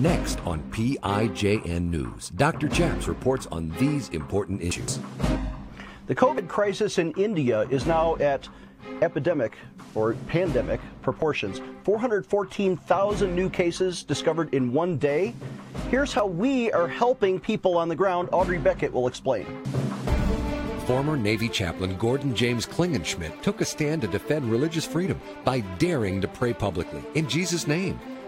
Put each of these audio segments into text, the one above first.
Next on PIJN News, Dr. Chaps reports on these important issues. The COVID crisis in India is now at epidemic or pandemic proportions. 414,000 new cases discovered in one day. Here's how we are helping people on the ground. Audrey Beckett will explain. Former Navy chaplain Gordon James Klingenschmitt took a stand to defend religious freedom by daring to pray publicly in Jesus' name.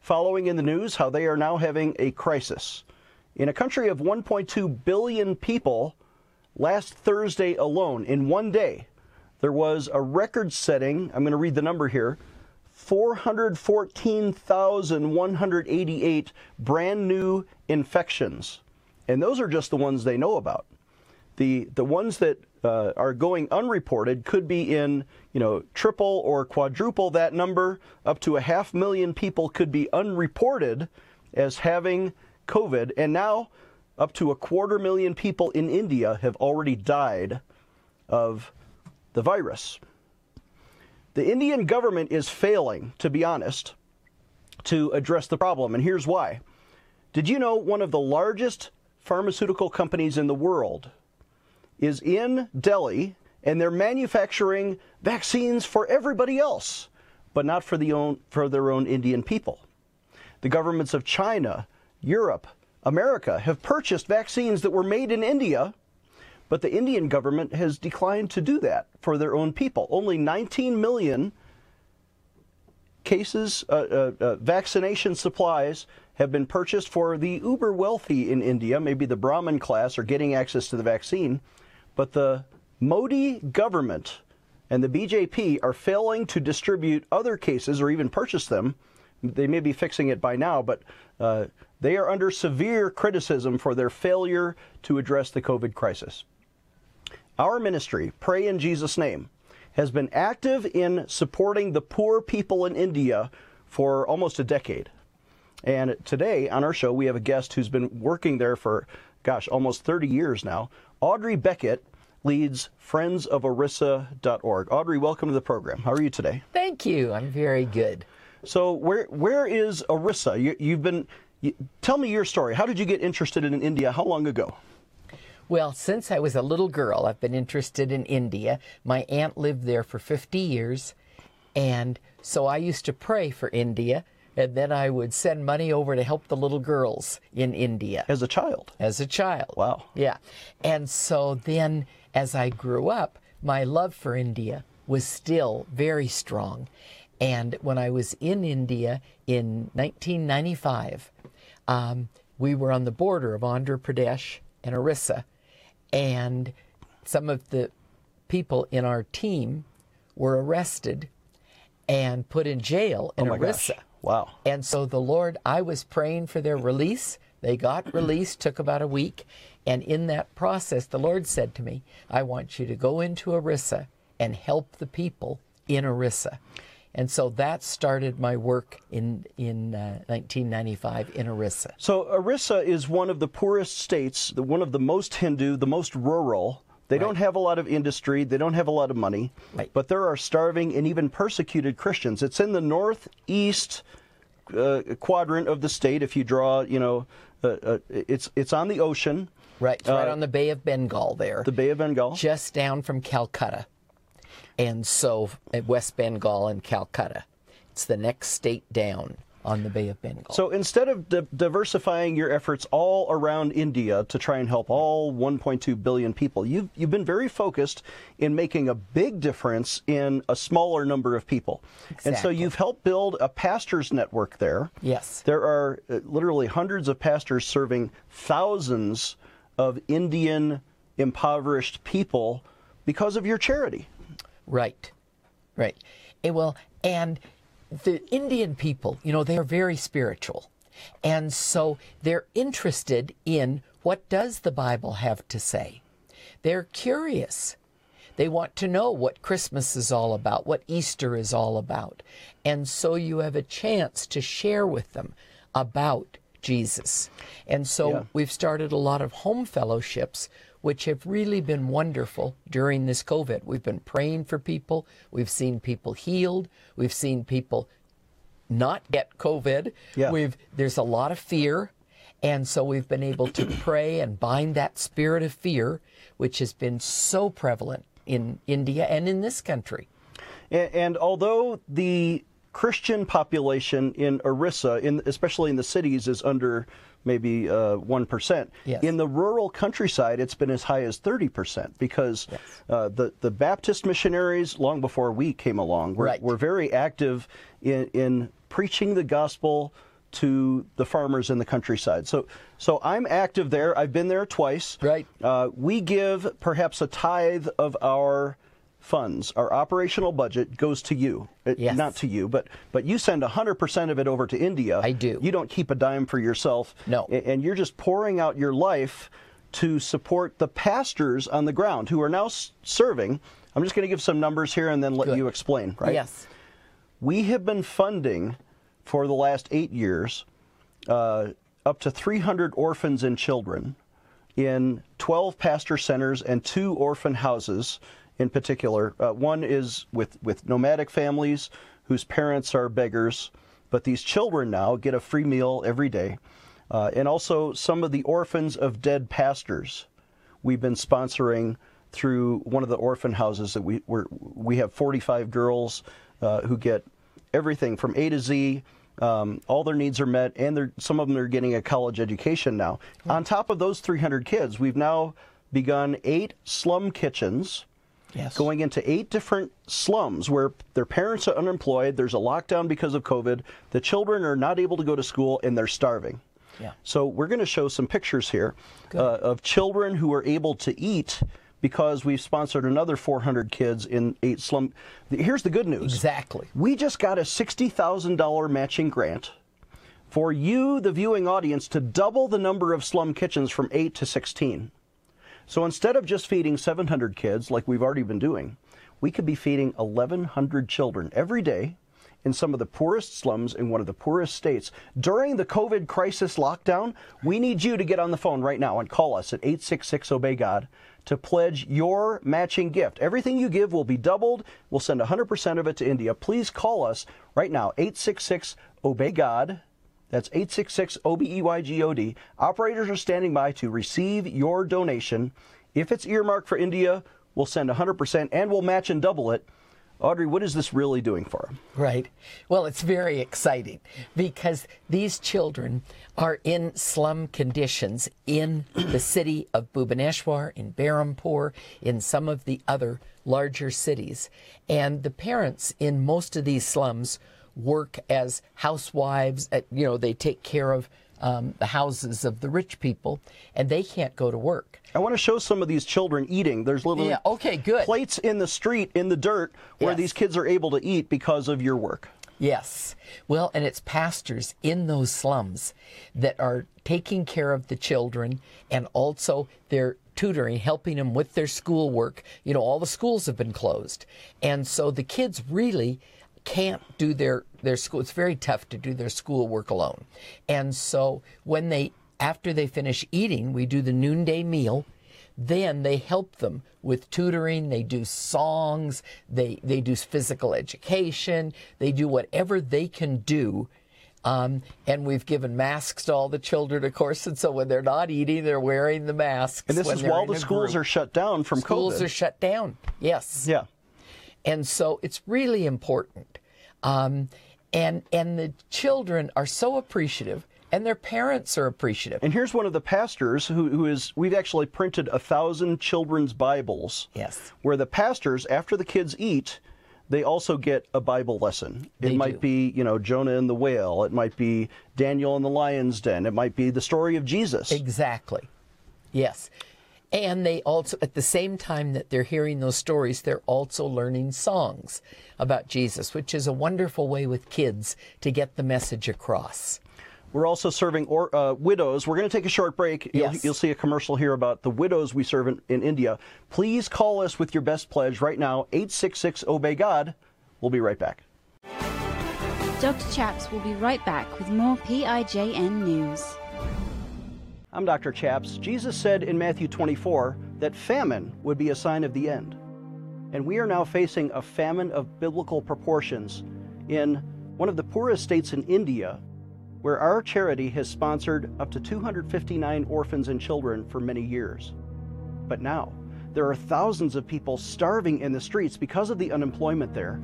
following in the news how they are now having a crisis. In a country of 1.2 billion people, last Thursday alone, in one day, there was a record setting, I'm going to read the number here 414,188 brand new infections. And those are just the ones they know about. The, the ones that uh, are going unreported could be in, you know, triple or quadruple that number. Up to a half million people could be unreported as having COVID. And now up to a quarter million people in India have already died of the virus. The Indian government is failing, to be honest, to address the problem. And here's why. Did you know one of the largest pharmaceutical companies in the world is in Delhi and they're manufacturing vaccines for everybody else, but not for, the own, for their own Indian people? The governments of China, Europe, America have purchased vaccines that were made in India but the Indian government has declined to do that for their own people. Only 19 million cases, uh, uh, uh, vaccination supplies have been purchased for the uber wealthy in India. Maybe the Brahmin class are getting access to the vaccine. But the Modi government and the BJP are failing to distribute other cases or even purchase them. They may be fixing it by now, but uh, they are under severe criticism for their failure to address the COVID crisis. Our ministry, Pray in Jesus' Name, has been active in supporting the poor people in India for almost a decade. And today on our show, we have a guest who's been working there for, gosh, almost 30 years now. Audrey Beckett leads friendsoforissa.org. Audrey, welcome to the program. How are you today? Thank you. I'm very good. So, where where is Orissa? You, have been. You, tell me your story. How did you get interested in India? How long ago? Well, since I was a little girl, I've been interested in India. My aunt lived there for 50 years, and so I used to pray for India, and then I would send money over to help the little girls in India. As a child? As a child. Wow. Yeah. And so then, as I grew up, my love for India was still very strong. And when I was in India in 1995, um, we were on the border of Andhra Pradesh and Orissa and some of the people in our team were arrested and put in jail in oh Orissa. Gosh. Wow. And so the Lord, I was praying for their release. They got released, took about a week. And in that process, the Lord said to me, I want you to go into Orissa and help the people in Orissa. And so that started my work in in uh, 1995 in Orissa. So Orissa is one of the poorest states, one of the most Hindu, the most rural. They right. don't have a lot of industry, they don't have a lot of money, right. but there are starving and even persecuted Christians. It's in the northeast uh, quadrant of the state. If you draw, you know, uh, uh it's it's on the ocean. Right, it's right uh, on the Bay of Bengal there. The Bay of Bengal. Just down from Calcutta and so West Bengal and Calcutta. It's the next state down on the Bay of Bengal. So instead of di- diversifying your efforts all around India to try and help all 1.2 billion people, you've, you've been very focused in making a big difference in a smaller number of people. Exactly. And so you've helped build a pastors network there. Yes. There are uh, literally hundreds of pastors serving thousands of Indian impoverished people because of your charity. Right, right. And, well, and the Indian people, you know, they are very spiritual. And so they're interested in what does the Bible have to say? They're curious. They want to know what Christmas is all about, what Easter is all about. And so you have a chance to share with them about Jesus. And so Yeah. we've started a lot of home fellowships, which have really been wonderful during this COVID. We've been praying for people, we've seen people healed, we've seen people not get COVID. Yeah. We've there's a lot of fear. And so we've been able to pray and bind that spirit of fear, which has been so prevalent in India and in this country. And, and although the Christian population in Orissa, in, especially in the cities, is under maybe uh, 1%, Yes. in the rural countryside, it's been as high as 30% because uh, the, the Baptist missionaries, long before we came along, were, Right. were very active in, in preaching the gospel to the farmers in the countryside. So, so I'm active there. I've been there twice. Right. Uh, we give perhaps a tithe of our funds. Our operational budget goes to you, Uh, Yes. not to you, but but you send 100% of it over to India. I do. You don't keep a dime for yourself. No. And you're just pouring out your life to support the pastors on the ground who are now serving. I'm just going to give some numbers here and then let Good. you explain, right? Yes. We have been funding for the last eight years uh, up to 300 orphans and children in 12 pastor centers and two orphan houses in particular. Uh, one is with, with nomadic families whose parents are beggars, but these children now get a free meal every day. Uh, and also some of the orphans of dead pastors we've been sponsoring through one of the orphan houses that we we're, we have 45 girls uh, who get everything from A to Z. Um, all their needs are met, and they're, some of them are getting a college education now. On top of those 300 kids, we've now begun eight slum kitchens Yes. going into eight different slums where their parents are unemployed. There's a lockdown because of COVID. The children are not able to go to school and they're starving. Yeah. So we're going to show some pictures here uh, of children who are able to eat because we've sponsored another 400 kids in eight slum. Here's the good news. Exactly. We just got a $60,000 matching grant for you, the viewing audience, to double the number of slum kitchens from 8 to 16. So instead of just feeding 700 kids like we've already been doing, we could be feeding 1,100 children every day in some of the poorest slums in one of the poorest states. During the COVID crisis lockdown, we need you to get on the phone right now and call us at 866 Obey God to pledge your matching gift. Everything you give will be doubled. We'll send 100% of it to India. Please call us right now, 866 Obey God. That's 866 OBEYGOD. Operators are standing by to receive your donation. If it's earmarked for India, we'll send 100% and we'll match and double it. Audrey, what is this really doing for them? Right. Well, it's very exciting because these children are in slum conditions in the city of Bhubaneswar, in Berhampur, in some of the other larger cities. And the parents in most of these slums work as housewives. uh, You know, they take care of um, the houses of the rich people, and they can't go to work. I want to show some of these children eating. There's little Yeah, okay, good. plates in the street, in the dirt, where Yes. these kids are able to eat because of your work. Yes. Well, and it's pastors in those slums that are taking care of the children and also they're tutoring, helping them with their schoolwork. You know, all the schools have been closed. And so the kids really can't do their, their school. It's very tough to do their schoolwork alone. And so when they, after they finish eating, we do the noonday meal then they help them with tutoring they do songs they they do physical education they do whatever they can do um, and we've given masks to all the children of course and so when they're not eating they're wearing the masks And this when is while the schools group. are shut down from schools COVID. Schools are shut down yes yeah. and so it's really important. Um, and and the children are so appreciative, and their parents are appreciative. And here's one of the pastors who, who is, we've actually printed a thousand children's Bibles. Yes. Where the pastors, after the kids eat, they also get a Bible lesson. They It might do. be, you know, Jonah and the whale. It might be Daniel in the lion's den. It might be the story of Jesus. Exactly. Yes. And they also, at the same time that they're hearing those stories, they're also learning songs about Jesus, which is a wonderful way with kids to get the message across. We're also serving or, uh, widows. We're going to take a short break. You'll, Yes. you'll see a commercial here about the widows we serve in, in India. Please call us with your best pledge right now, 866 Obey God. We'll be right back. Dr. Chaps will be right back with more PIJN news. I'm Dr. Chaps. Jesus said in Matthew 24 that famine would be a sign of the end. And we are now facing a famine of biblical proportions in one of the poorest states in India, where our charity has sponsored up to 259 orphans and children for many years. But now, there are thousands of people starving in the streets because of the unemployment there,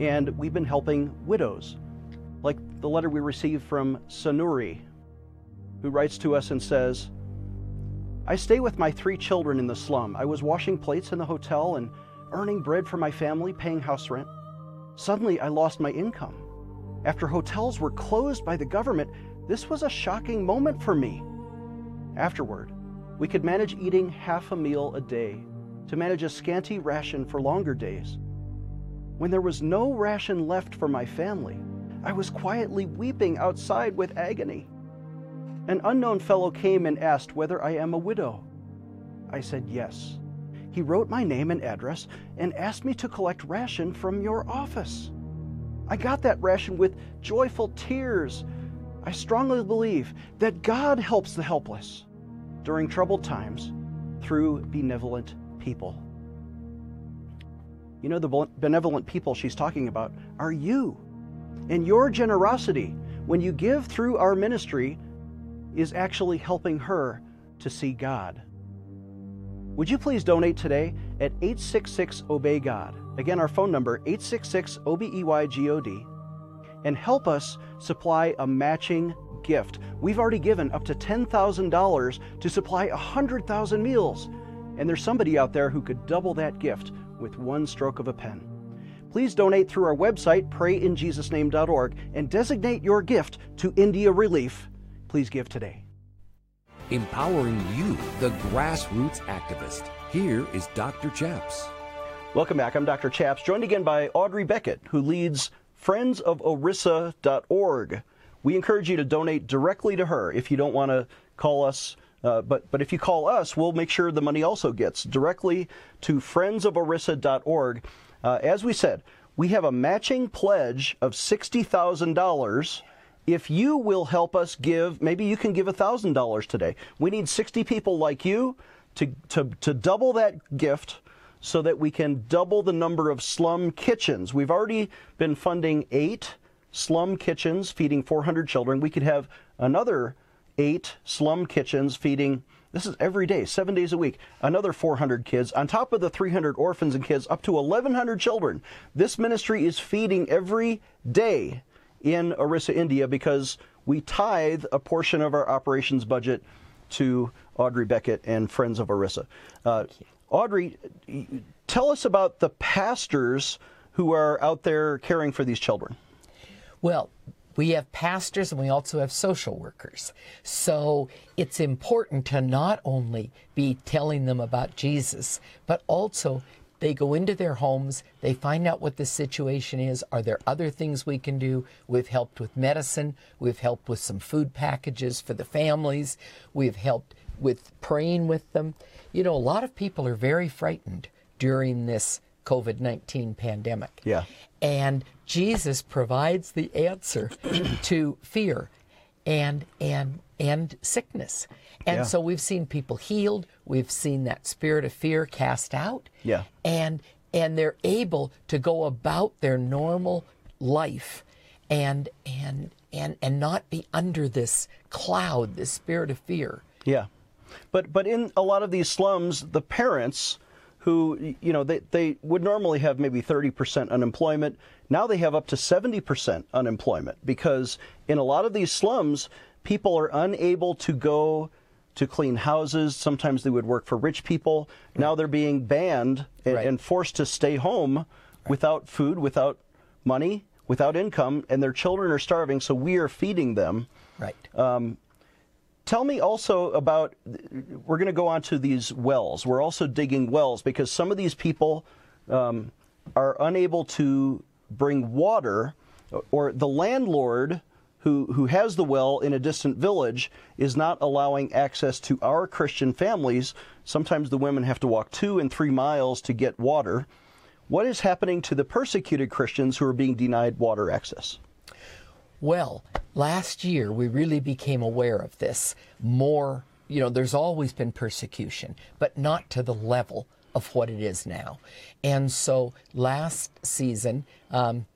and we've been helping widows, like the letter we received from Sanuri, who writes to us and says, I stay with my three children in the slum. I was washing plates in the hotel and earning bread for my family, paying house rent. Suddenly, I lost my income. After hotels were closed by the government, this was a shocking moment for me. Afterward, we could manage eating half a meal a day to manage a scanty ration for longer days. When there was no ration left for my family, I was quietly weeping outside with agony. An unknown fellow came and asked whether I am a widow. I said yes. He wrote my name and address and asked me to collect ration from your office. I got that ration with joyful tears. I strongly believe that God helps the helpless during troubled times through benevolent people. You know, the benevolent people she's talking about are you. And your generosity, when you give through our ministry, is actually helping her to see God. Would you please donate today at 866 Obey God? Again, our phone number 866 O B E Y G O D and help us supply a matching gift. We've already given up to $10,000 to supply 100,000 meals, and there's somebody out there who could double that gift with one stroke of a pen. Please donate through our website, prayinjesusname.org, and designate your gift to India Relief. Please give today. Empowering you, the grassroots activist. Here is Dr. Chaps. Welcome back. I'm Dr. Chaps, joined again by Audrey Beckett, who leads Friends of friendsoforissa.org. We encourage you to donate directly to her if you don't want to call us. Uh, but, but if you call us, we'll make sure the money also gets directly to Friends friendsoforissa.org. Uh, as we said, we have a matching pledge of $60,000. If you will help us give, maybe you can give $1,000 today. We need 60 people like you to, to, to double that gift so that we can double the number of slum kitchens. We've already been funding eight slum kitchens feeding 400 children. We could have another eight slum kitchens feeding, this is every day, seven days a week, another 400 kids, on top of the 300 orphans and kids, up to 1,100 children. This ministry is feeding every day in Orissa, India, because we tithe a portion of our operations budget to Audrey Beckett and Friends of Orissa. Uh, Audrey, tell us about the pastors who are out there caring for these children. Well, we have pastors and we also have social workers. So it's important to not only be telling them about Jesus, but also they go into their homes, they find out what the situation is. Are there other things we can do? We've helped with medicine, we've helped with some food packages for the families, we've helped with praying with them. You know, a lot of people are very frightened during this COVID 19 pandemic. Yeah. And Jesus provides the answer to fear and and and sickness. And Yeah. so we've seen people healed, we've seen that spirit of fear cast out. Yeah. And and they're able to go about their normal life and and and and not be under this cloud, this spirit of fear. Yeah. But but in a lot of these slums, the parents who you know they, they would normally have maybe 30% unemployment now they have up to 70% unemployment because in a lot of these slums people are unable to go to clean houses sometimes they would work for rich people now they're being banned and, Right. and forced to stay home without food without money without income and their children are starving so we are feeding them Right. Um, Tell me also about, we're going to go on to these wells. We're also digging wells because some of these people um, are unable to bring water, or the landlord who, who has the well in a distant village is not allowing access to our Christian families. Sometimes the women have to walk two and three miles to get water. What is happening to the persecuted Christians who are being denied water access? Well, last year we really became aware of this more. You know, there's always been persecution, but not to the level of what it is now. And so last season, um,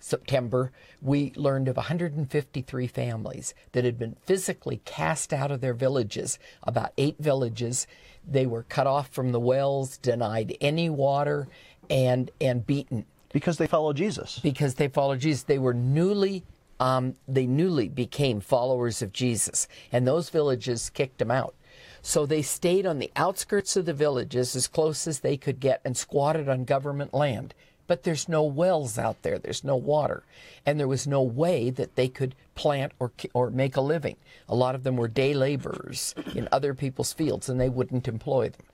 September, we learned of 153 families that had been physically cast out of their villages, about eight villages. They were cut off from the wells, denied any water, and, and beaten. Because they follow Jesus. Because they followed Jesus. They were newly um, they newly became followers of Jesus, and those villages kicked them out. So they stayed on the outskirts of the villages as close as they could get and squatted on government land. But there's no wells out there, there's no water, and there was no way that they could plant or, or make a living. A lot of them were day laborers in other people's fields, and they wouldn't employ them.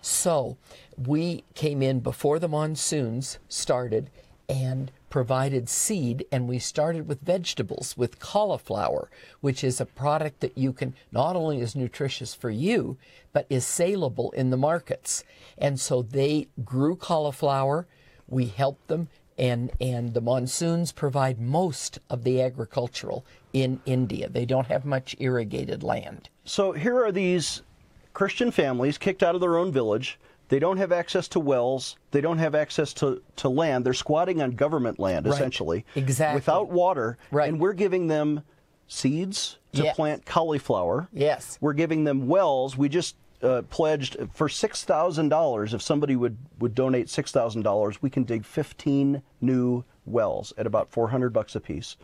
So we came in before the monsoons started and provided seed, and we started with vegetables, with cauliflower, which is a product that you can not only is nutritious for you, but is saleable in the markets. And so they grew cauliflower. We helped them, and and the monsoons provide most of the agricultural in India. They don't have much irrigated land. So here are these Christian families kicked out of their own village they don't have access to wells. They don't have access to, to land. They're squatting on government land, right. essentially. Exactly. Without water. Right. And we're giving them seeds to yes. plant cauliflower. Yes. We're giving them wells. We just uh, pledged for $6,000. If somebody would, would donate $6,000, we can dig 15 new wells at about 400 bucks a piece.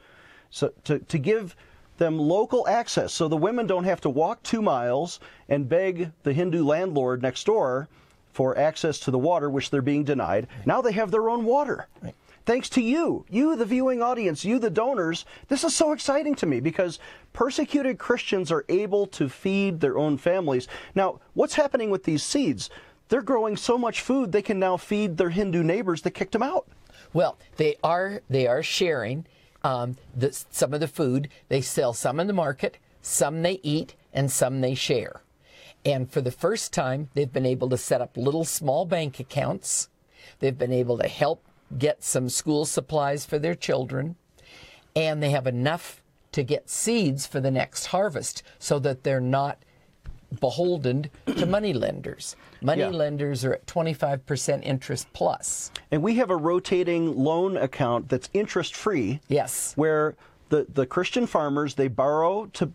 So to, to give them local access so the women don't have to walk two miles and beg the Hindu landlord next door for access to the water, which they're being denied. Now they have their own water. Right. Thanks to you, you, the viewing audience, you, the donors. This is so exciting to me because persecuted Christians are able to feed their own families. Now, what's happening with these seeds? They're growing so much food they can now feed their Hindu neighbors that kicked them out. Well, they are they are sharing um, the, some of the food. They sell some in the market, some they eat, and some they share. And for the first time, they've been able to set up little small bank accounts. They've been able to help get some school supplies for their children. And they have enough to get seeds for the next harvest so that they're not beholden to money lenders. Money Yeah. lenders are at 25% interest plus. And we have a rotating loan account that's interest free. Yes. Where the, the Christian farmers they borrow to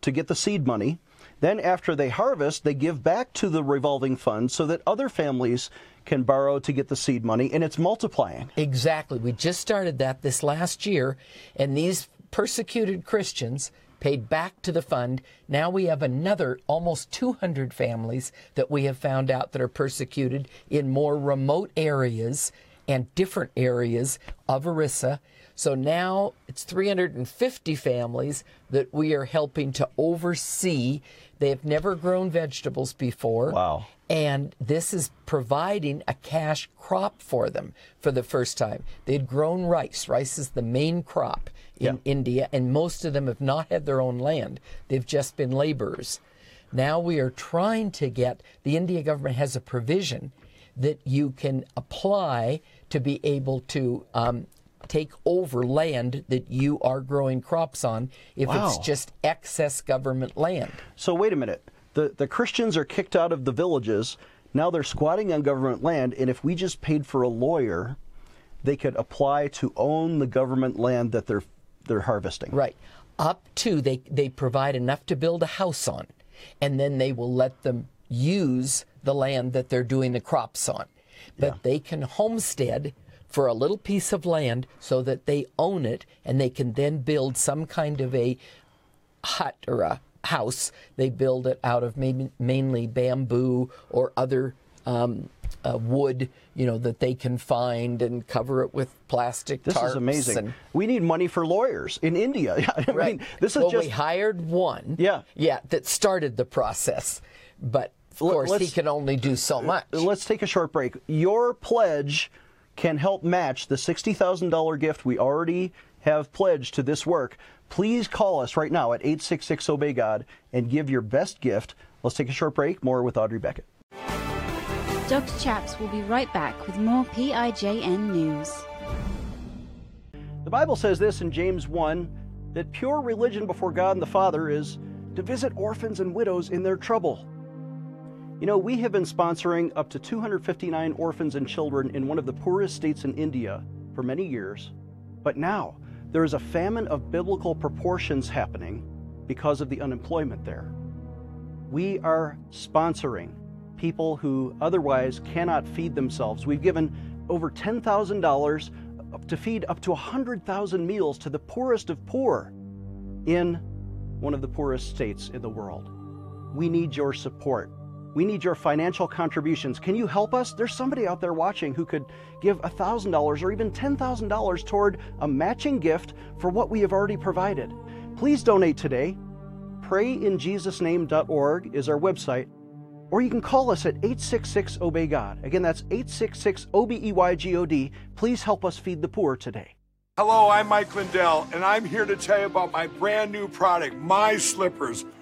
to get the seed money. Then after they harvest, they give back to the revolving fund so that other families can borrow to get the seed money and it's multiplying. Exactly. We just started that this last year, and these persecuted Christians paid back to the fund. Now we have another almost 200 families that we have found out that are persecuted in more remote areas and different areas of Orissa. So now it's 350 families that we are helping to oversee. They have never grown vegetables before. Wow. And this is providing a cash crop for them for the first time. They'd grown rice. Rice is the main crop in Yeah. India, and most of them have not had their own land. They've just been laborers. Now we are trying to get, the India government has a provision that you can apply to be able to um, take over land that you are growing crops on if it's just excess government land. So wait a minute. The the Christians are kicked out of the villages. Now they're squatting on government land and if we just paid for a lawyer, they could apply to own the government land that they're they're harvesting. Right. Up to they they provide enough to build a house on, and then they will let them use the land that they're doing the crops on. But they can homestead for a little piece of land so that they own it and they can then build some kind of a hut or a house. They build it out of maybe mainly bamboo or other um, uh, wood, you know, that they can find and cover it with plastic This is amazing. and- we need money for lawyers in India. I Right. this is well, just we hired one. Yeah. Yeah, that started the process, but of course he let's- can only do so much. Let's take a short break. Your pledge can help match the $60,000 gift we already have pledged to this work. please call us right now at 866 Obey God and give your best gift. Let's take a short break. More with Audrey Beckett. Dr. Chaps will be right back with more PIJN news. The Bible says this in James 1 that pure religion before God and the Father is to visit orphans and widows in their trouble. You know, we have been sponsoring up to 259 orphans and children in one of the poorest states in India for many years. But now, there is a famine of biblical proportions happening because of the unemployment there. We are sponsoring people who otherwise cannot feed themselves. We've given over $10,000 to feed up to 100,000 meals to the poorest of poor in one of the poorest states in the world. We need your support. We need your financial contributions. Can you help us? There's somebody out there watching who could give $1,000 or even $10,000 toward a matching gift for what we have already provided. Please donate today. PrayInJesusName.org is our website, or you can call us at 866 Obey God. Again, that's 866 O B E Y G O D. Please help us feed the poor today. Hello, I'm Mike Lindell, and I'm here to tell you about my brand new product, My Slippers.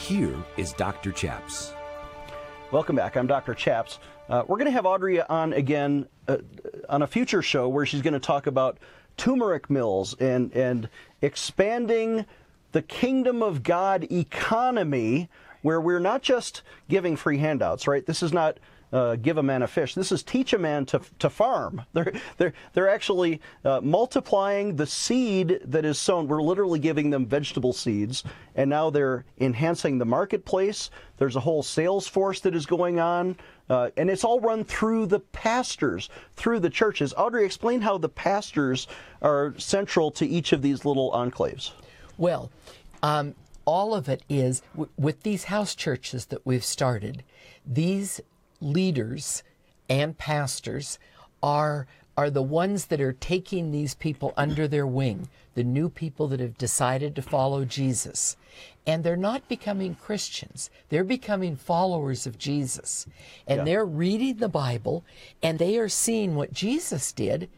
Here is Dr. Chaps. Welcome back. I'm Dr. Chaps. Uh, we're going to have Audrey on again uh, on a future show where she's going to talk about turmeric mills and and expanding the kingdom of God economy, where we're not just giving free handouts. Right? This is not uh, give a man a fish. This is teach a man to, to farm. They're, they're, they're actually uh, multiplying the seed that is sown. We're literally giving them vegetable seeds, and now they're enhancing the marketplace. There's a whole sales force that is going on, uh, and it's all run through the pastors, through the churches. Audrey, explain how the pastors are central to each of these little enclaves. Well, um, all of it is with these house churches that we've started, these leaders and pastors are are the ones that are taking these people under their wing, the new people that have decided to follow Jesus. And they're not becoming Christians. They're becoming followers of Jesus. And Yeah. they're reading the Bible and they are seeing what Jesus did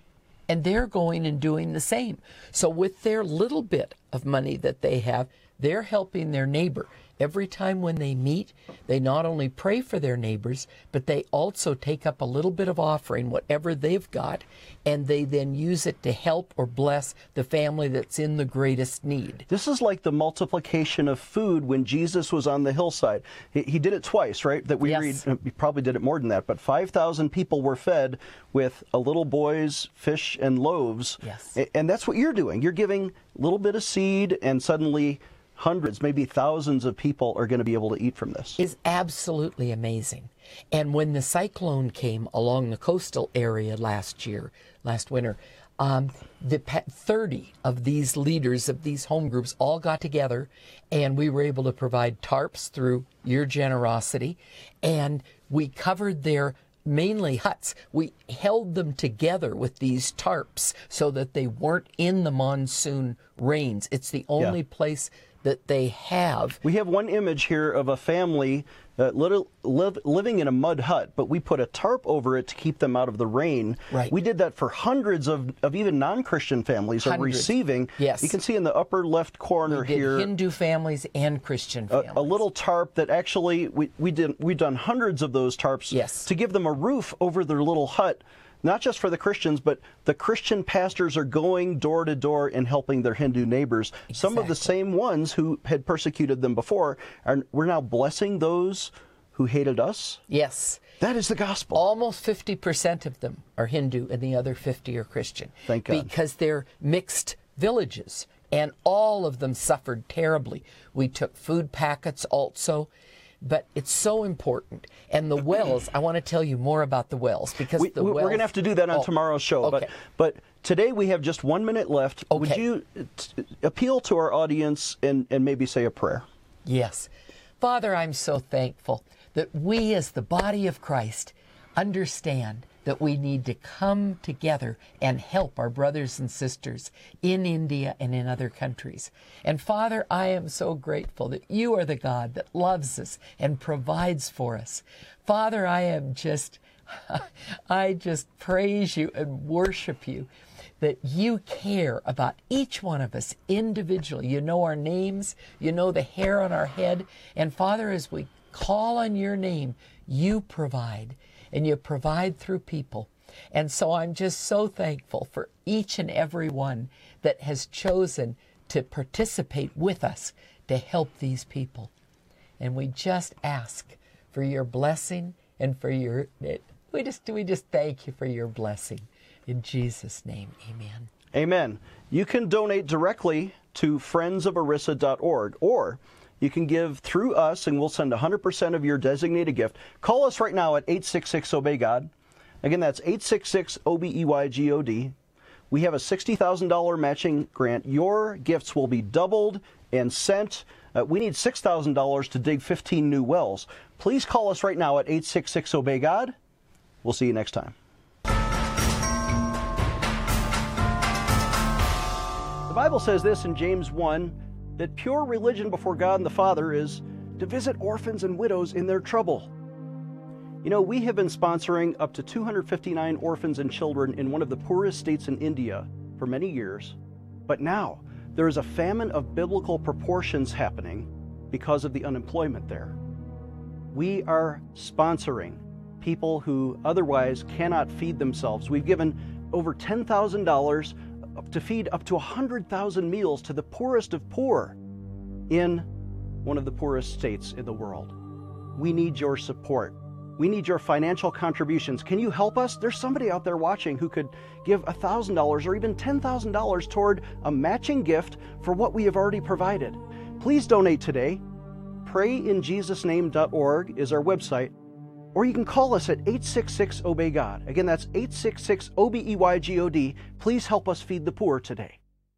and they're going and doing the same. So, with their little bit of money that they have, they're helping their neighbor. Every time when they meet, they not only pray for their neighbors, but they also take up a little bit of offering, whatever they've got, and they then use it to help or bless the family that's in the greatest need. This is like the multiplication of food when Jesus was on the hillside. He, he did it twice, right? That we Yes. read. Uh, he probably did it more than that, but five thousand people were fed with a little boy's fish and loaves. Yes. And that's what you're doing. You're giving a little bit of seed, and suddenly hundreds, maybe thousands of people are going to be able to eat from this. is absolutely amazing. And when the cyclone came along the coastal area last year, last winter, um, the pa- 30 of these leaders of these home groups all got together, and we were able to provide tarps through your generosity, and we covered their mainly huts. We held them together with these tarps so that they weren't in the monsoon rains. It's the only place that they have We have one image here of a family uh, little, live, living in a mud hut, but we put a tarp over it to keep them out of the rain. Right. We did that for hundreds of, of even non-Christian families are receiving. Yes. You can see in the upper left corner here Hindu families and Christian a, families. a little tarp that actually we, we did we've done hundreds of those tarps Yes. to give them a roof over their little hut not just for the Christians, but the Christian pastors are going door to door and helping their Hindu neighbors. Some of the same ones who had persecuted them before, are we're now blessing those who hated us. Yes. That is the gospel. Almost 50% of them are Hindu and the other 50 are Christian. Thank God. Because they're mixed villages and all of them suffered terribly. We took food packets also, but it's so important. And the wells, I want to tell you more about the wells because we, the we're going to have to do that on Oh, tomorrow's show. But Okay. but today we have just one minute left. Okay. Would you t- appeal to our audience and, and maybe say a prayer? Yes. Father, I'm so thankful that we, as the body of Christ, understand that we need to come together and help our brothers and sisters in India and in other countries. And Father, I am so grateful that you are the God that loves us and provides for us. Father, I am just, I just praise you and worship you that you care about each one of us individually. You know our names, you know the hair on our head. And Father, as we call on your name, you provide, and you provide through people. And so I'm just so thankful for each and every one that has chosen to participate with us to help these people. And we just ask for your blessing and for your we just we just thank you for your blessing. In Jesus' name, amen. Amen. You can donate directly to friendsoforissa.org or you can give through us and we'll send 100% of your designated gift. Call us right now at 866 Obey God. Again, that's 866 O B E Y G O D. We have a $60,000 matching grant. Your gifts will be doubled and sent. Uh, we need $6,000 to dig 15 new wells. Please call us right now at 866 Obey God. We'll see you next time. The Bible says this in James 1 that pure religion before God and the Father is to visit orphans and widows in their trouble. You know, we have been sponsoring up to 259 orphans and children in one of the poorest states in India for many years. But now, there is a famine of biblical proportions happening because of the unemployment there. We are sponsoring people who otherwise cannot feed themselves. We've given over $10,000 to feed up to 100,000 meals to the poorest of poor in one of the poorest states in the world. We need your support. We need your financial contributions. Can you help us? There's somebody out there watching who could give $1,000 or even $10,000 toward a matching gift for what we have already provided. Please donate today. PrayInJesusName.org is our website, or you can call us at 866 Obey God. Again, that's 866 O B E Y G O D. Please help us feed the poor today.